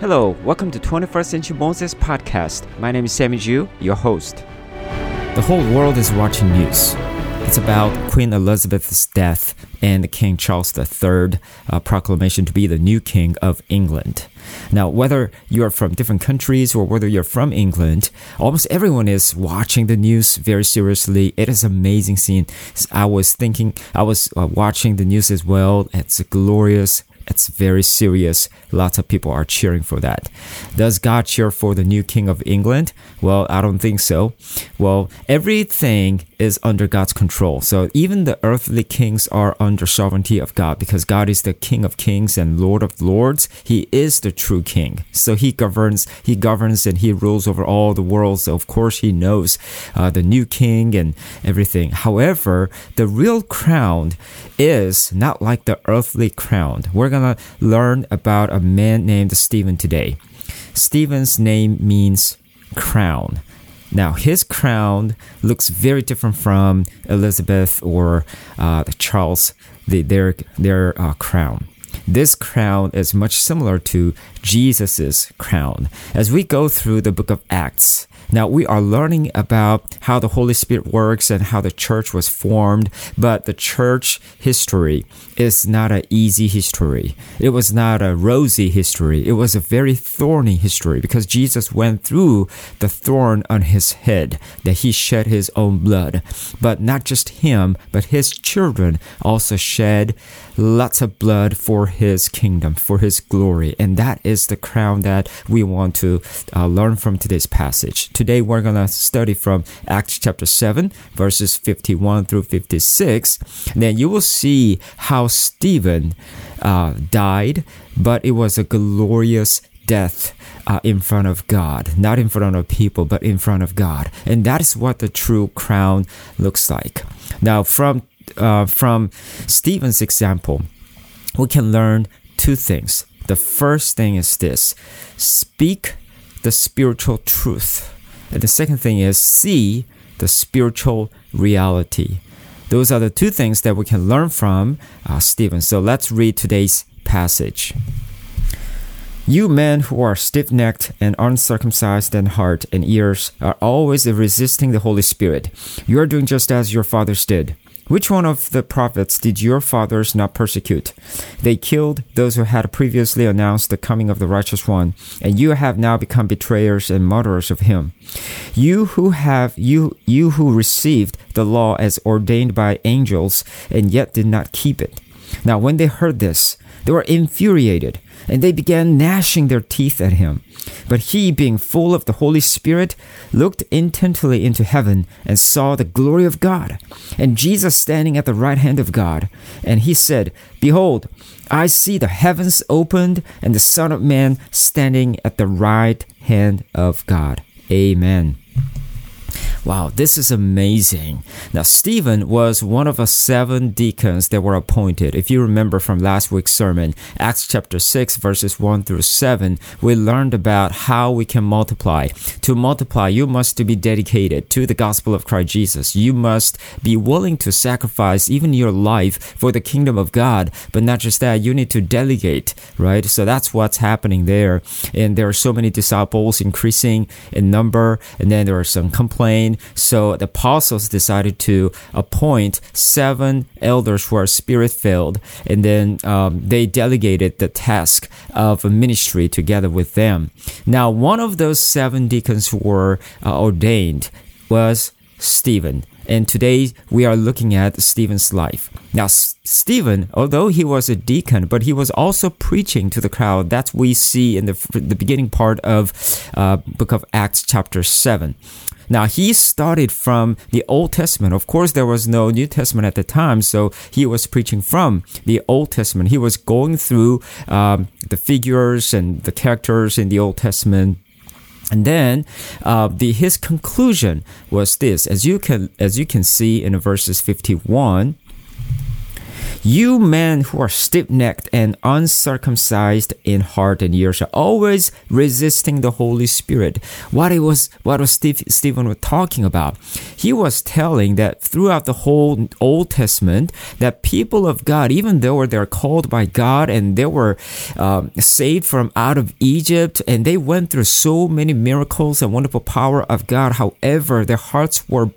Hello, welcome to 21st Century Moses podcast. My name is Sammy Ju, your host. The whole world is watching news. It's about Queen Elizabeth's death and King Charles III uh, proclamation to be the new king of England. Now, whether you're from different countries or whether you're from England, almost everyone is watching the news very seriously. It is amazing scene. I was thinking, I was uh, watching the news as well. It's a glorious it's very serious. Lots of people are cheering for that. Does God cheer for the new King of England? Well, I don't think so. Well, everything is under God's control. So even the earthly kings are under sovereignty of God because God is the King of kings and Lord of lords. He is the true king. So he governs, he governs and he rules over all the world. So of course he knows uh, the new king and everything. However, the real crown is not like the earthly crown. We're going to learn about a man named Stephen today. Stephen's name means crown. Now, his crown looks very different from Elizabeth or uh, Charles, the, their, their uh, crown. This crown is much similar to Jesus's crown. As we go through the book of Acts, now, we are learning about how the Holy Spirit works and how the church was formed, but the church history is not an easy history. It was not a rosy history. It was a very thorny history because Jesus went through the thorn on his head, that he shed his own blood. But not just him, but his children also shed lots of blood for his kingdom, for his glory. And that is the crown that we want to uh, learn from today's passage. Today we're going to study from Acts chapter 7, verses 51 through 56. then you will see how Stephen uh, died, but it was a glorious death uh, in front of God, not in front of people, but in front of God. And that is what the true crown looks like. Now, from uh, from Stephen's example, we can learn two things. The first thing is this speak the spiritual truth. And the second thing is see the spiritual reality. Those are the two things that we can learn from uh, Stephen. So let's read today's passage. You men who are stiff necked and uncircumcised in heart and ears are always resisting the Holy Spirit. You are doing just as your fathers did. Which one of the prophets did your fathers not persecute? They killed those who had previously announced the coming of the righteous one, and you have now become betrayers and murderers of him. You who have you you who received the law as ordained by angels and yet did not keep it. Now when they heard this, they were infuriated and they began gnashing their teeth at him. But he, being full of the Holy Spirit, looked intently into heaven and saw the glory of God, and Jesus standing at the right hand of God. And he said, Behold, I see the heavens opened, and the Son of Man standing at the right hand of God. Amen. Wow, this is amazing. Now, Stephen was one of the seven deacons that were appointed. If you remember from last week's sermon, Acts chapter 6, verses 1 through 7, we learned about how we can multiply. To multiply, you must be dedicated to the gospel of Christ Jesus. You must be willing to sacrifice even your life for the kingdom of God. But not just that, you need to delegate, right? So that's what's happening there. And there are so many disciples increasing in number, and then there are some complaints so the apostles decided to appoint seven elders who are spirit filled, and then um, they delegated the task of ministry together with them. Now, one of those seven deacons who were uh, ordained was Stephen. And today we are looking at Stephen's life. Now, Stephen, although he was a deacon, but he was also preaching to the crowd. That we see in the, the beginning part of uh, book of Acts chapter 7. Now, he started from the Old Testament. Of course, there was no New Testament at the time, so he was preaching from the Old Testament. He was going through um, the figures and the characters in the Old Testament. And then uh, the his conclusion was this, as you can as you can see in verses fifty one. You men who are stiff necked and uncircumcised in heart and ears are always resisting the Holy Spirit. What it was what was Steve, Stephen was talking about. He was telling that throughout the whole Old Testament that people of God, even though they're called by God and they were um, saved from out of Egypt and they went through so many miracles and wonderful power of God, however, their hearts were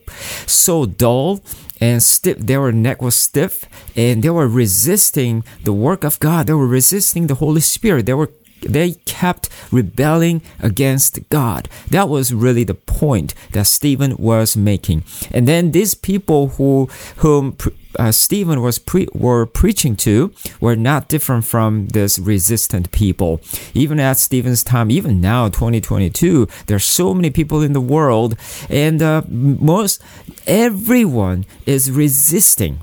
so dull and stiff. Their neck was stiff, and they were resisting the work of God. They were resisting the Holy Spirit. They were they kept rebelling against God. That was really the point that Stephen was making. And then these people who whom uh, Stephen was pre- were preaching to were not different from this resistant people. Even at Stephen's time, even now, 2022, there's so many people in the world, and uh, most everyone is resisting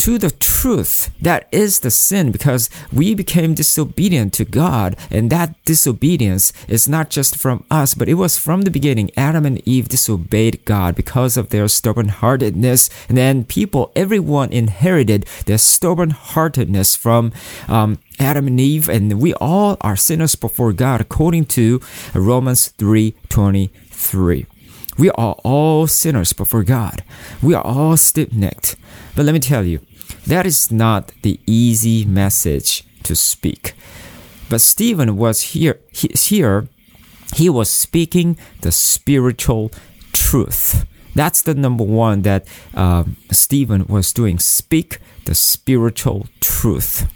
to the truth that is the sin because we became disobedient to God and that disobedience is not just from us but it was from the beginning Adam and Eve disobeyed God because of their stubborn-heartedness and then people everyone inherited their stubborn-heartedness from um, Adam and Eve and we all are sinners before God according to Romans 3:23 we are all sinners before God. We are all stiff necked. But let me tell you, that is not the easy message to speak. But Stephen was here, he, here, he was speaking the spiritual truth. That's the number one that um, Stephen was doing. Speak the spiritual truth.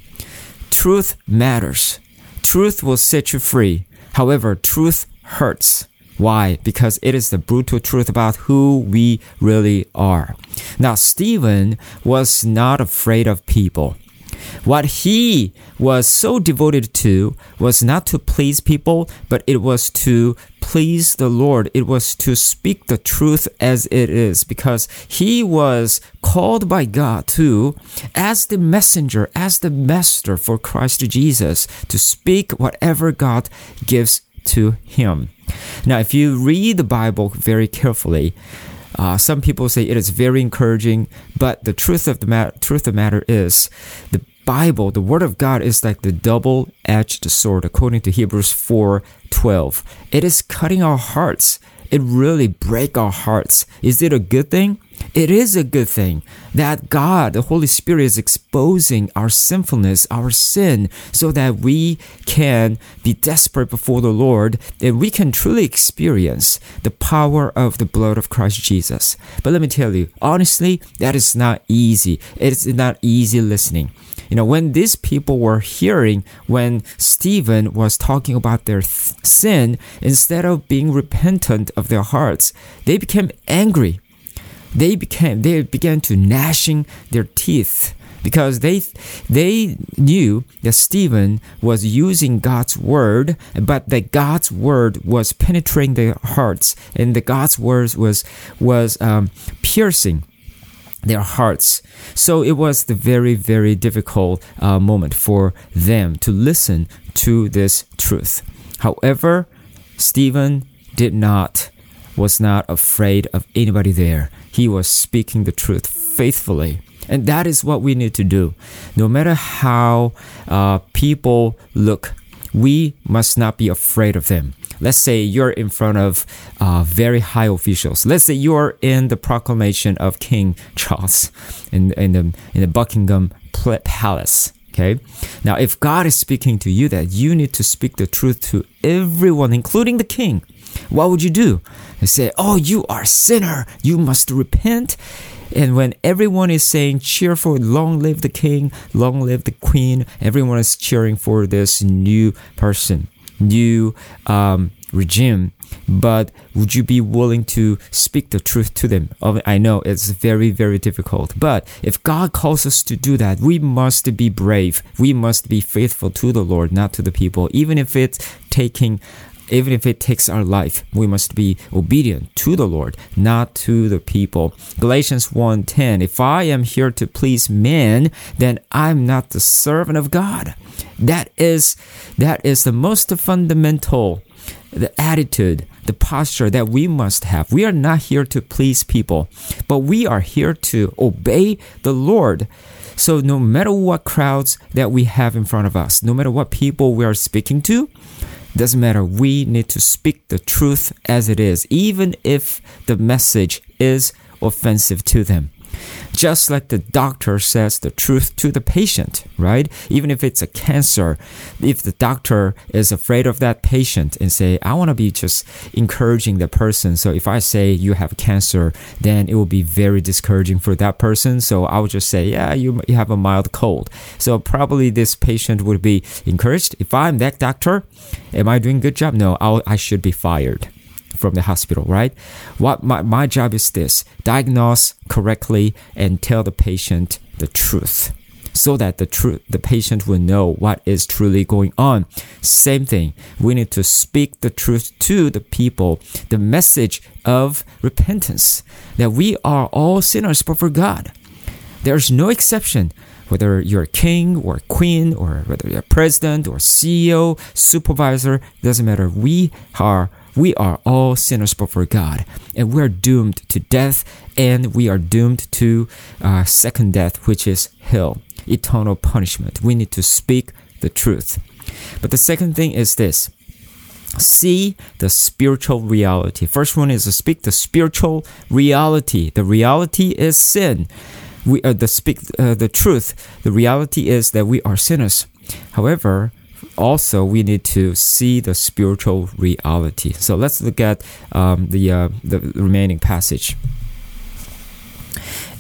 Truth matters. Truth will set you free. However, truth hurts. Why? Because it is the brutal truth about who we really are. Now, Stephen was not afraid of people. What he was so devoted to was not to please people, but it was to please the Lord. It was to speak the truth as it is because he was called by God to, as the messenger, as the master for Christ Jesus, to speak whatever God gives to him. Now, if you read the Bible very carefully, uh, some people say it is very encouraging, but the truth of the matter, truth of the matter is, the Bible, the Word of God, is like the double-edged sword, according to Hebrews four twelve. It is cutting our hearts. It really break our hearts. Is it a good thing? It is a good thing that God, the Holy Spirit, is exposing our sinfulness, our sin, so that we can be desperate before the Lord and we can truly experience the power of the blood of Christ Jesus. But let me tell you, honestly, that is not easy. It is not easy listening. You know, when these people were hearing when Stephen was talking about their th- sin, instead of being repentant of their hearts, they became angry they became they began to gnashing their teeth because they they knew that Stephen was using God's word, but that God's word was penetrating their hearts, and the God's word was was um, piercing their hearts. So it was the very very difficult uh, moment for them to listen to this truth. However, Stephen did not was not afraid of anybody there. He was speaking the truth faithfully. And that is what we need to do. No matter how uh, people look, we must not be afraid of them. Let's say you're in front of uh, very high officials. Let's say you're in the proclamation of King Charles in, in, the, in the Buckingham Palace. Okay. Now, if God is speaking to you, that you need to speak the truth to everyone, including the king, what would you do? They say, Oh, you are a sinner. You must repent. And when everyone is saying cheerful, long live the king, long live the queen, everyone is cheering for this new person, new um, regime. But would you be willing to speak the truth to them? I know it's very, very difficult. But if God calls us to do that, we must be brave. We must be faithful to the Lord, not to the people, even if it's taking even if it takes our life, we must be obedient to the Lord, not to the people. Galatians 1:10 If I am here to please men, then I'm not the servant of God. That is that is the most fundamental the attitude, the posture that we must have. We are not here to please people, but we are here to obey the Lord So no matter what crowds that we have in front of us, no matter what people we are speaking to, doesn't matter. We need to speak the truth as it is, even if the message is offensive to them just like the doctor says the truth to the patient, right? Even if it's a cancer, if the doctor is afraid of that patient and say, I want to be just encouraging the person. So if I say you have cancer, then it will be very discouraging for that person. So I would just say, yeah, you, you have a mild cold. So probably this patient would be encouraged. If I'm that doctor, am I doing a good job? No, I'll, I should be fired from the hospital, right? What my, my job is this diagnose correctly and tell the patient the truth so that the truth the patient will know what is truly going on. Same thing. We need to speak the truth to the people, the message of repentance that we are all sinners before God. There's no exception whether you're a king or a queen or whether you're a president or CEO, supervisor, doesn't matter. We are we are all sinners before God, and we're doomed to death, and we are doomed to uh, second death, which is hell, eternal punishment. We need to speak the truth. But the second thing is this see the spiritual reality. First one is to speak the spiritual reality. The reality is sin. We uh, the speak uh, the truth. The reality is that we are sinners. However, also we need to see the spiritual reality. So let's look at um, the uh, the remaining passage.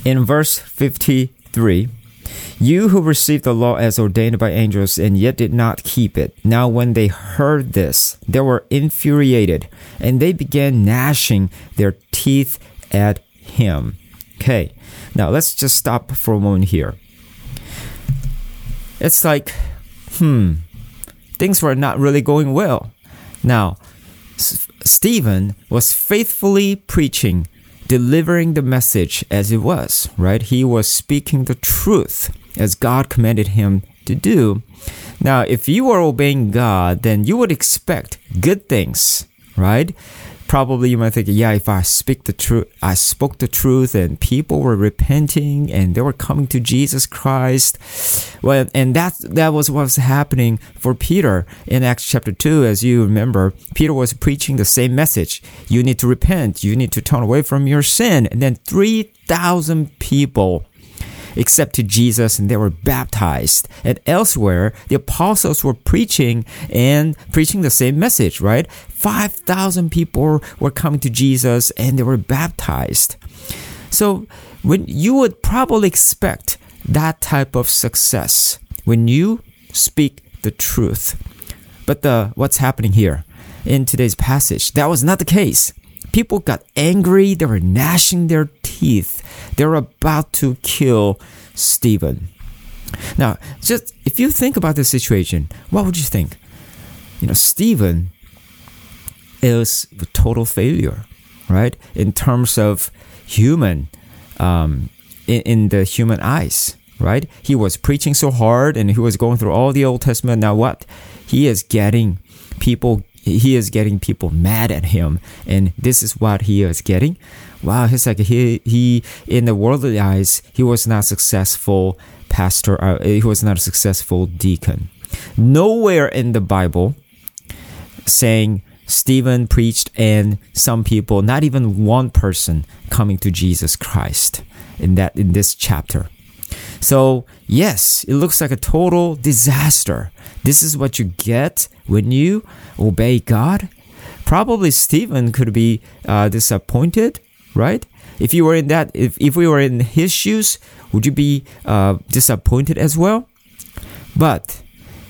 In verse fifty three. You who received the law as ordained by angels and yet did not keep it. Now, when they heard this, they were infuriated and they began gnashing their teeth at him. Okay, now let's just stop for a moment here. It's like, hmm, things were not really going well. Now, S- Stephen was faithfully preaching, delivering the message as it was, right? He was speaking the truth as God commanded him to do. Now, if you are obeying God, then you would expect good things, right? Probably you might think, yeah, if I speak the truth, I spoke the truth and people were repenting and they were coming to Jesus Christ. Well, and that, that was what was happening for Peter in Acts chapter 2. As you remember, Peter was preaching the same message. You need to repent. You need to turn away from your sin. And then 3,000 people accepted Jesus and they were baptized. And elsewhere, the apostles were preaching and preaching the same message, right? 5,000 people were coming to Jesus and they were baptized. So, when you would probably expect that type of success when you speak the truth. But the what's happening here in today's passage, that was not the case. People got angry, they were gnashing their teeth. They were about to kill Stephen. Now, just if you think about the situation, what would you think? You know, Stephen is a total failure, right? In terms of human, um, in, in the human eyes, right? He was preaching so hard and he was going through all the Old Testament. Now, what? He is getting people he is getting people mad at him and this is what he is getting wow he's like he he in the worldly eyes he was not successful pastor uh, he was not a successful deacon. Nowhere in the bible saying Stephen preached and some people not even one person coming to Jesus Christ in that in this chapter. So yes it looks like a total disaster. This is what you get when you obey God. Probably Stephen could be uh, disappointed, right? If you were in that, if, if we were in his shoes, would you be uh, disappointed as well? But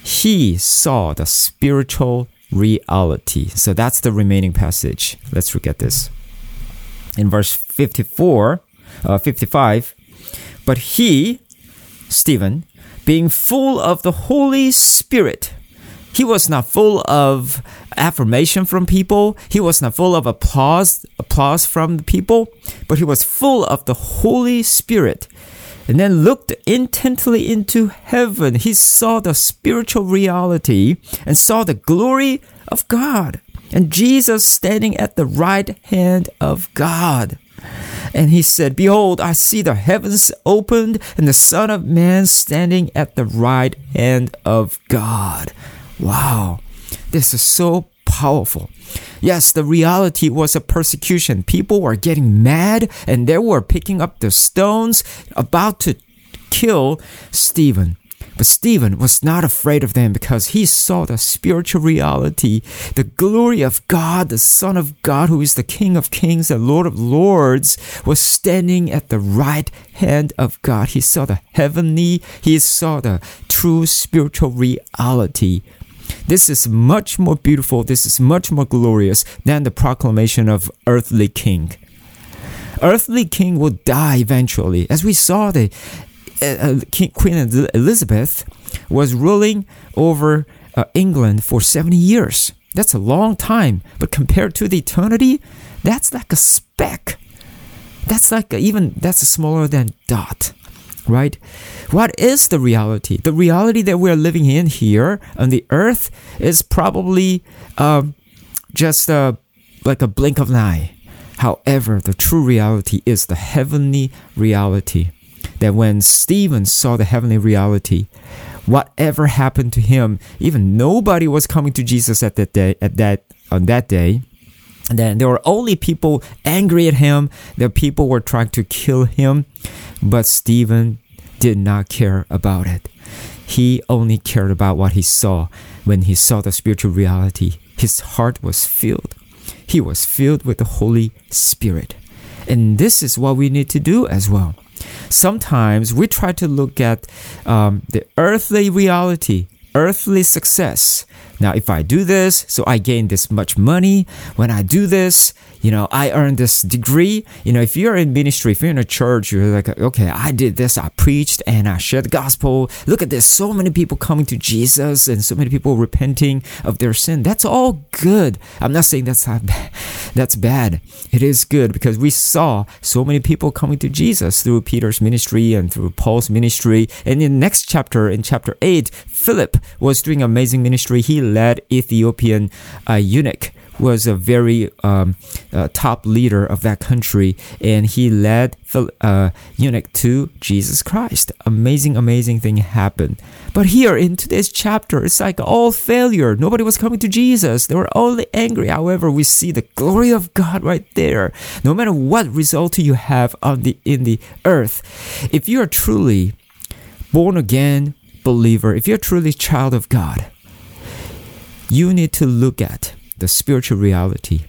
he saw the spiritual reality. So that's the remaining passage. Let's look at this. In verse 54, uh, 55, but he, Stephen, being full of the Holy Spirit. He was not full of affirmation from people. He was not full of applause, applause from the people, but he was full of the Holy Spirit. And then looked intently into heaven. He saw the spiritual reality and saw the glory of God and Jesus standing at the right hand of God. And he said, Behold, I see the heavens opened and the Son of Man standing at the right hand of God. Wow, this is so powerful. Yes, the reality was a persecution. People were getting mad and they were picking up the stones about to kill Stephen. But Stephen was not afraid of them because he saw the spiritual reality, the glory of God, the Son of God, who is the King of Kings, the Lord of Lords, was standing at the right hand of God. He saw the heavenly, he saw the true spiritual reality. This is much more beautiful, this is much more glorious than the proclamation of earthly king earthly king will die eventually. As we saw, the uh, uh, Queen Elizabeth was ruling over uh, England for 70 years. That's a long time, but compared to the eternity, that's like a speck. That's like a, even that's smaller than dot, right? What is the reality? The reality that we're living in here on the earth is probably um, just like a blink of an eye. However, the true reality is the heavenly reality that when Stephen saw the heavenly reality, whatever happened to him, even nobody was coming to Jesus at that day, at that on that day. And then there were only people angry at him. The people were trying to kill him, but Stephen did not care about it. He only cared about what he saw when he saw the spiritual reality. His heart was filled. He was filled with the Holy Spirit. And this is what we need to do as well sometimes we try to look at um, the earthly reality, earthly success. Now, if I do this, so I gain this much money. When I do this, you know, I earned this degree. You know, if you're in ministry, if you're in a church, you're like, okay, I did this, I preached and I shared the gospel. Look at this, so many people coming to Jesus and so many people repenting of their sin. That's all good. I'm not saying that's not bad. That's bad. It is good because we saw so many people coming to Jesus through Peter's ministry and through Paul's ministry. And in the next chapter, in chapter 8, Philip was doing amazing ministry. He led Ethiopian uh, eunuch was a very um, uh, top leader of that country, and he led uh, eunuch to Jesus Christ. Amazing, amazing thing happened. But here in today's chapter, it's like all failure. Nobody was coming to Jesus. They were only angry. However, we see the glory of God right there. No matter what result you have on the in the earth, if you are truly born again believer, if you're truly child of God, you need to look at the spiritual reality.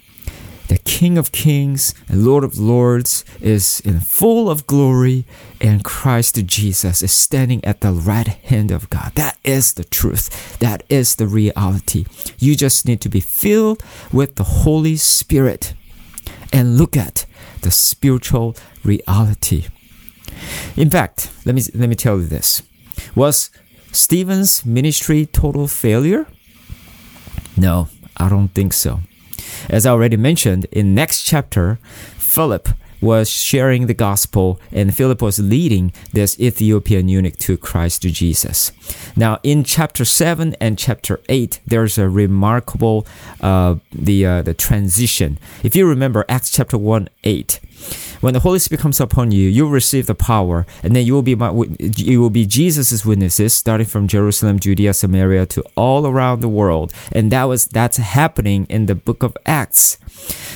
The King of Kings and Lord of Lords is in full of glory, and Christ Jesus is standing at the right hand of God. That is the truth. That is the reality. You just need to be filled with the Holy Spirit and look at the spiritual reality. In fact, let me let me tell you this. Was Stephen's ministry total failure? No, I don't think so. As I already mentioned, in next chapter, Philip was sharing the gospel and Philip was leading this Ethiopian eunuch to Christ to Jesus. Now in chapter 7 and chapter 8 there's a remarkable uh, the uh, the transition. If you remember Acts chapter 1 8 when the Holy Spirit comes upon you, you'll receive the power, and then you will be my, you will be Jesus' witnesses, starting from Jerusalem, Judea, Samaria, to all around the world. And that was that's happening in the book of Acts.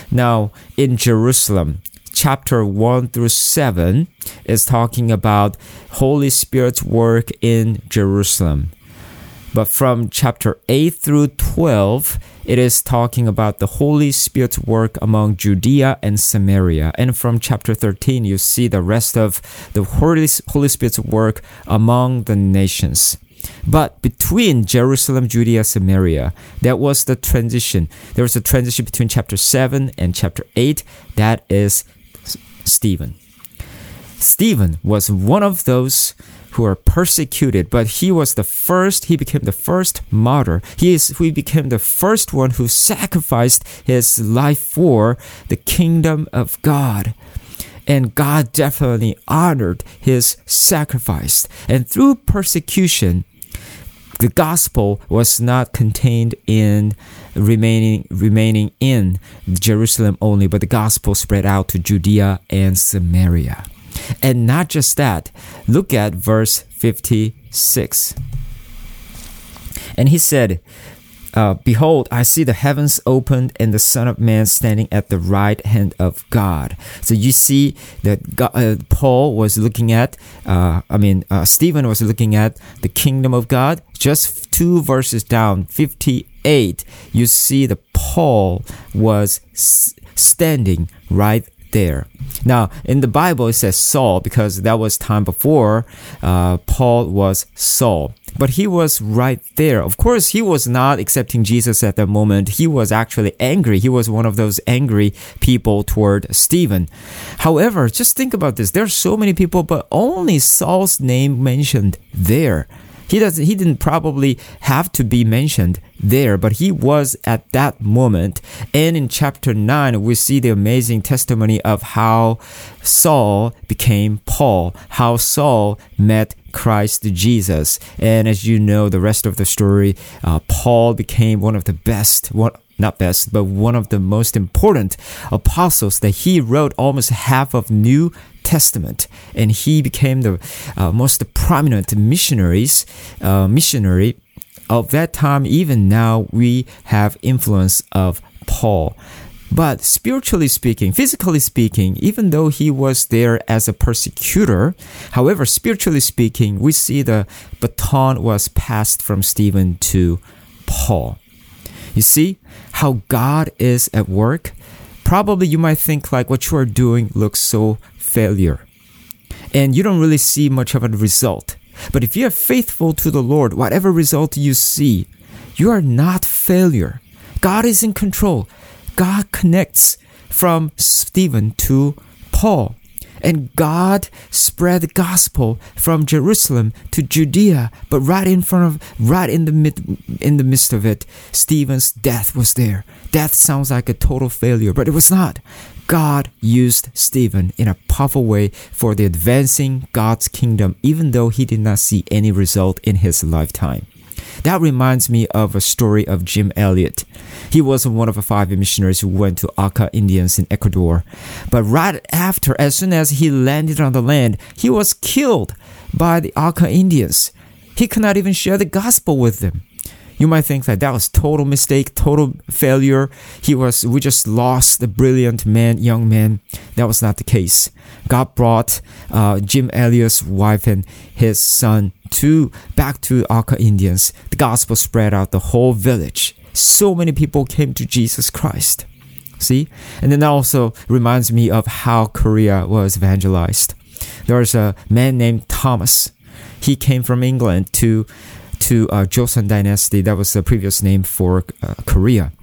Now in Jerusalem, chapter 1 through 7 is talking about Holy Spirit's work in Jerusalem. But from chapter 8 through 12, it is talking about the Holy Spirit's work among Judea and Samaria. And from chapter 13, you see the rest of the Holy, Spirit's work among the nations. But between Jerusalem, Judea, Samaria, that was the transition. There was a transition between chapter 7 and chapter 8. That is Stephen. Stephen was one of those who are persecuted, but he was the first, he became the first martyr. He is he became the first one who sacrificed his life for the kingdom of God. And God definitely honored his sacrifice. And through persecution, The gospel was not contained in remaining remaining in Jerusalem only, but the gospel spread out to Judea and Samaria. And not just that, look at verse 56. And he said, uh, Behold, I see the heavens opened and the Son of Man standing at the right hand of God. So you see that God, uh, Paul was looking at, uh, I mean, uh, Stephen was looking at the kingdom of God. Just two verses down, 58, you see that Paul was s- standing right there. Now, in the Bible, it says Saul because that was time before uh, Paul was Saul. But he was right there. Of course, he was not accepting Jesus at that moment. He was actually angry. He was one of those angry people toward Stephen. However, just think about this. There are so many people, but only Saul's name mentioned there. He doesn't he didn't probably have to be mentioned there, but he was at that moment. And in chapter 9, we see the amazing testimony of how Saul became Paul, how Saul met Christ Jesus. And as you know, the rest of the story, uh, Paul became one of the best, one, not best, but one of the most important apostles that he wrote almost half of New Testament, and he became the uh, most prominent missionaries, uh, missionary of that time. Even now, we have influence of Paul. But spiritually speaking, physically speaking, even though he was there as a persecutor, however, spiritually speaking, we see the baton was passed from Stephen to Paul. You see how God is at work? Probably you might think like what you are doing looks so failure. And you don't really see much of a result. But if you are faithful to the Lord, whatever result you see, you are not failure. God is in control. God connects from Stephen to Paul. And God spread the gospel from Jerusalem to Judea, but right in front of, right in the mid, in the midst of it, Stephen's death was there. Death sounds like a total failure, but it was not. God used Stephen in a powerful way for the advancing God's kingdom, even though he did not see any result in his lifetime. That reminds me of a story of Jim Elliot. He was one of the five missionaries who went to Auca Indians in Ecuador. But right after, as soon as he landed on the land, he was killed by the Auca Indians. He could not even share the gospel with them. You might think that that was total mistake, total failure. He was, we just lost a brilliant man, young man. That was not the case. God brought uh, Jim Elliot's wife and his son to back to Auca Indians. The gospel spread out the whole village. So many people came to Jesus Christ. See, and then that also reminds me of how Korea was evangelized. There was a man named Thomas. He came from England to to uh, Joseon Dynasty. That was the previous name for uh, Korea.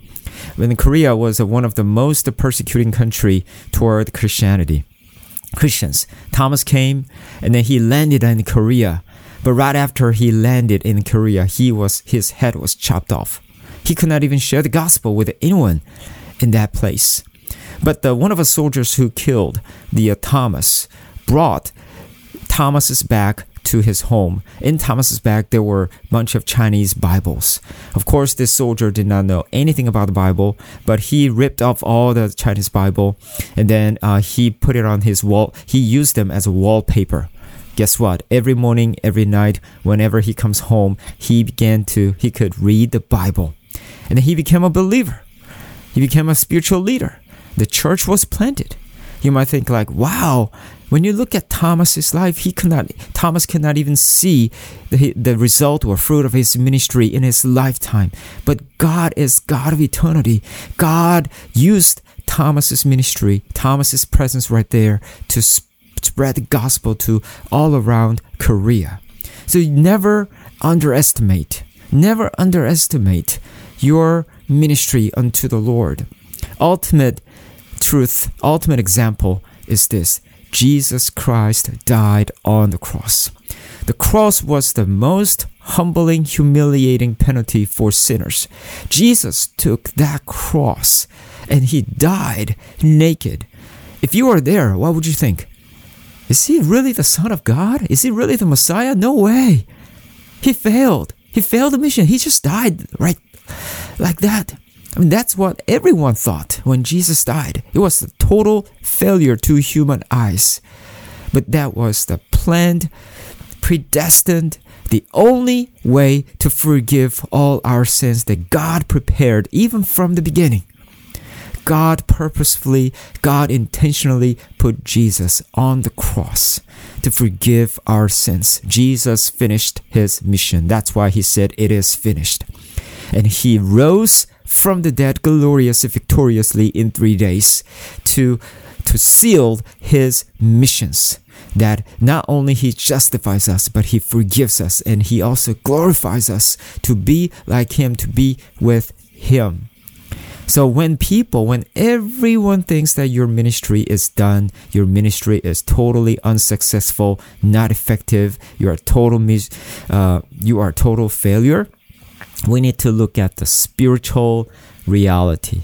When Korea was uh, one of the most persecuting country toward Christianity, Christians. Thomas came and then he landed in Korea. But right after he landed in Korea, he was his head was chopped off. He could not even share the gospel with anyone in that place. But the, one of the soldiers who killed the uh, Thomas brought Thomas's back to his home. In Thomas's bag, there were a bunch of Chinese Bibles. Of course, this soldier did not know anything about the Bible, but he ripped off all the Chinese Bible and then uh, he put it on his wall. He used them as a wallpaper. Guess what? Every morning, every night, whenever he comes home, he began to, he could read the Bible. And he became a believer. He became a spiritual leader. The church was planted. You might think like, wow, when you look at Thomas's life, he cannot Thomas cannot even see the, the result or fruit of his ministry in his lifetime. But God is God of eternity. God used Thomas's ministry, Thomas's presence right there to spread the gospel to all around Korea. So never underestimate, never underestimate your ministry unto the Lord. Ultimate truth, ultimate example is this Jesus Christ died on the cross. The cross was the most humbling, humiliating penalty for sinners. Jesus took that cross and he died naked. If you were there, what would you think? Is he really the Son of God? Is he really the Messiah? No way. He failed. he failed the mission. He just died right like that. I mean, that's what everyone thought when Jesus died. It was a total failure to human eyes. But that was the planned, predestined, the only way to forgive all our sins that God prepared even from the beginning. God purposefully, God intentionally put Jesus on the cross to forgive our sins. Jesus finished his mission. That's why he said, It is finished. And he rose from the dead gloriously, victoriously in three days to, to seal his missions. That not only he justifies us but he forgives us and he also glorifies us to be like him to be with him. So when people, when everyone thinks that your ministry is done, your ministry is totally unsuccessful, not effective, you are total mis- uh, you are total failure, we need to look at the spiritual reality.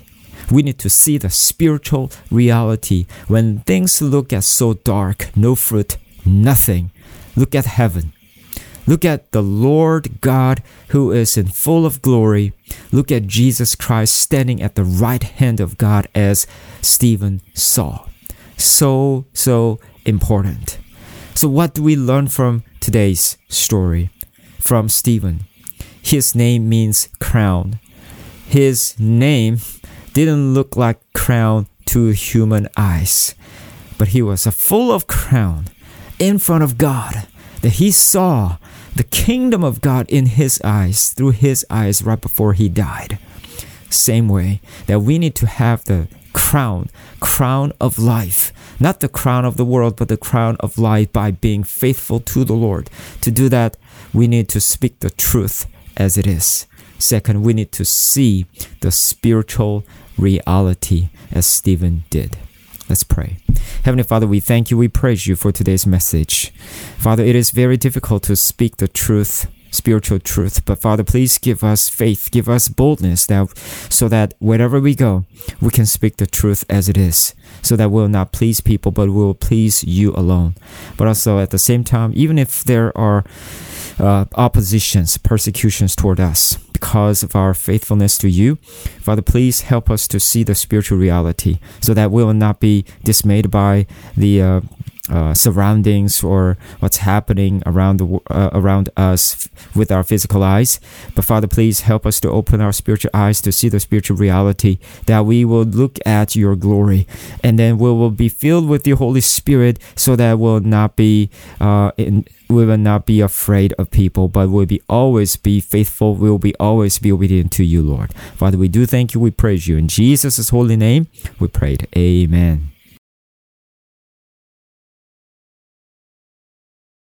We need to see the spiritual reality. When things look at so dark, no fruit, nothing, look at heaven. Look at the Lord God who is in full of glory. Look at Jesus Christ standing at the right hand of God as Stephen saw. So, so important. So, what do we learn from today's story? From Stephen. His name means crown. His name didn't look like crown to human eyes, but he was full of crown in front of God that he saw the kingdom of God in his eyes, through his eyes, right before he died. Same way that we need to have the crown, crown of life, not the crown of the world, but the crown of life by being faithful to the Lord. To do that, we need to speak the truth as it is. Second, we need to see the spiritual reality as Stephen did. Let's pray. Heavenly Father, we thank you, we praise you for today's message. Father, it is very difficult to speak the truth spiritual truth. But Father, please give us faith, give us boldness that so that wherever we go, we can speak the truth as it is. So that we'll not please people, but we'll please you alone. But also at the same time, even if there are uh, oppositions, persecutions toward us because of our faithfulness to you. Father, please help us to see the spiritual reality so that we will not be dismayed by the uh, uh, surroundings or what's happening around the uh, around us with our physical eyes. But Father, please help us to open our spiritual eyes to see the spiritual reality that we will look at your glory, and then we will be filled with the Holy Spirit, so that we'll not be uh, in we will not be afraid of people, but we'll be always be faithful. We will be always be obedient to you, Lord. Father, we do thank you. We praise you in Jesus' holy name. We prayed. Amen.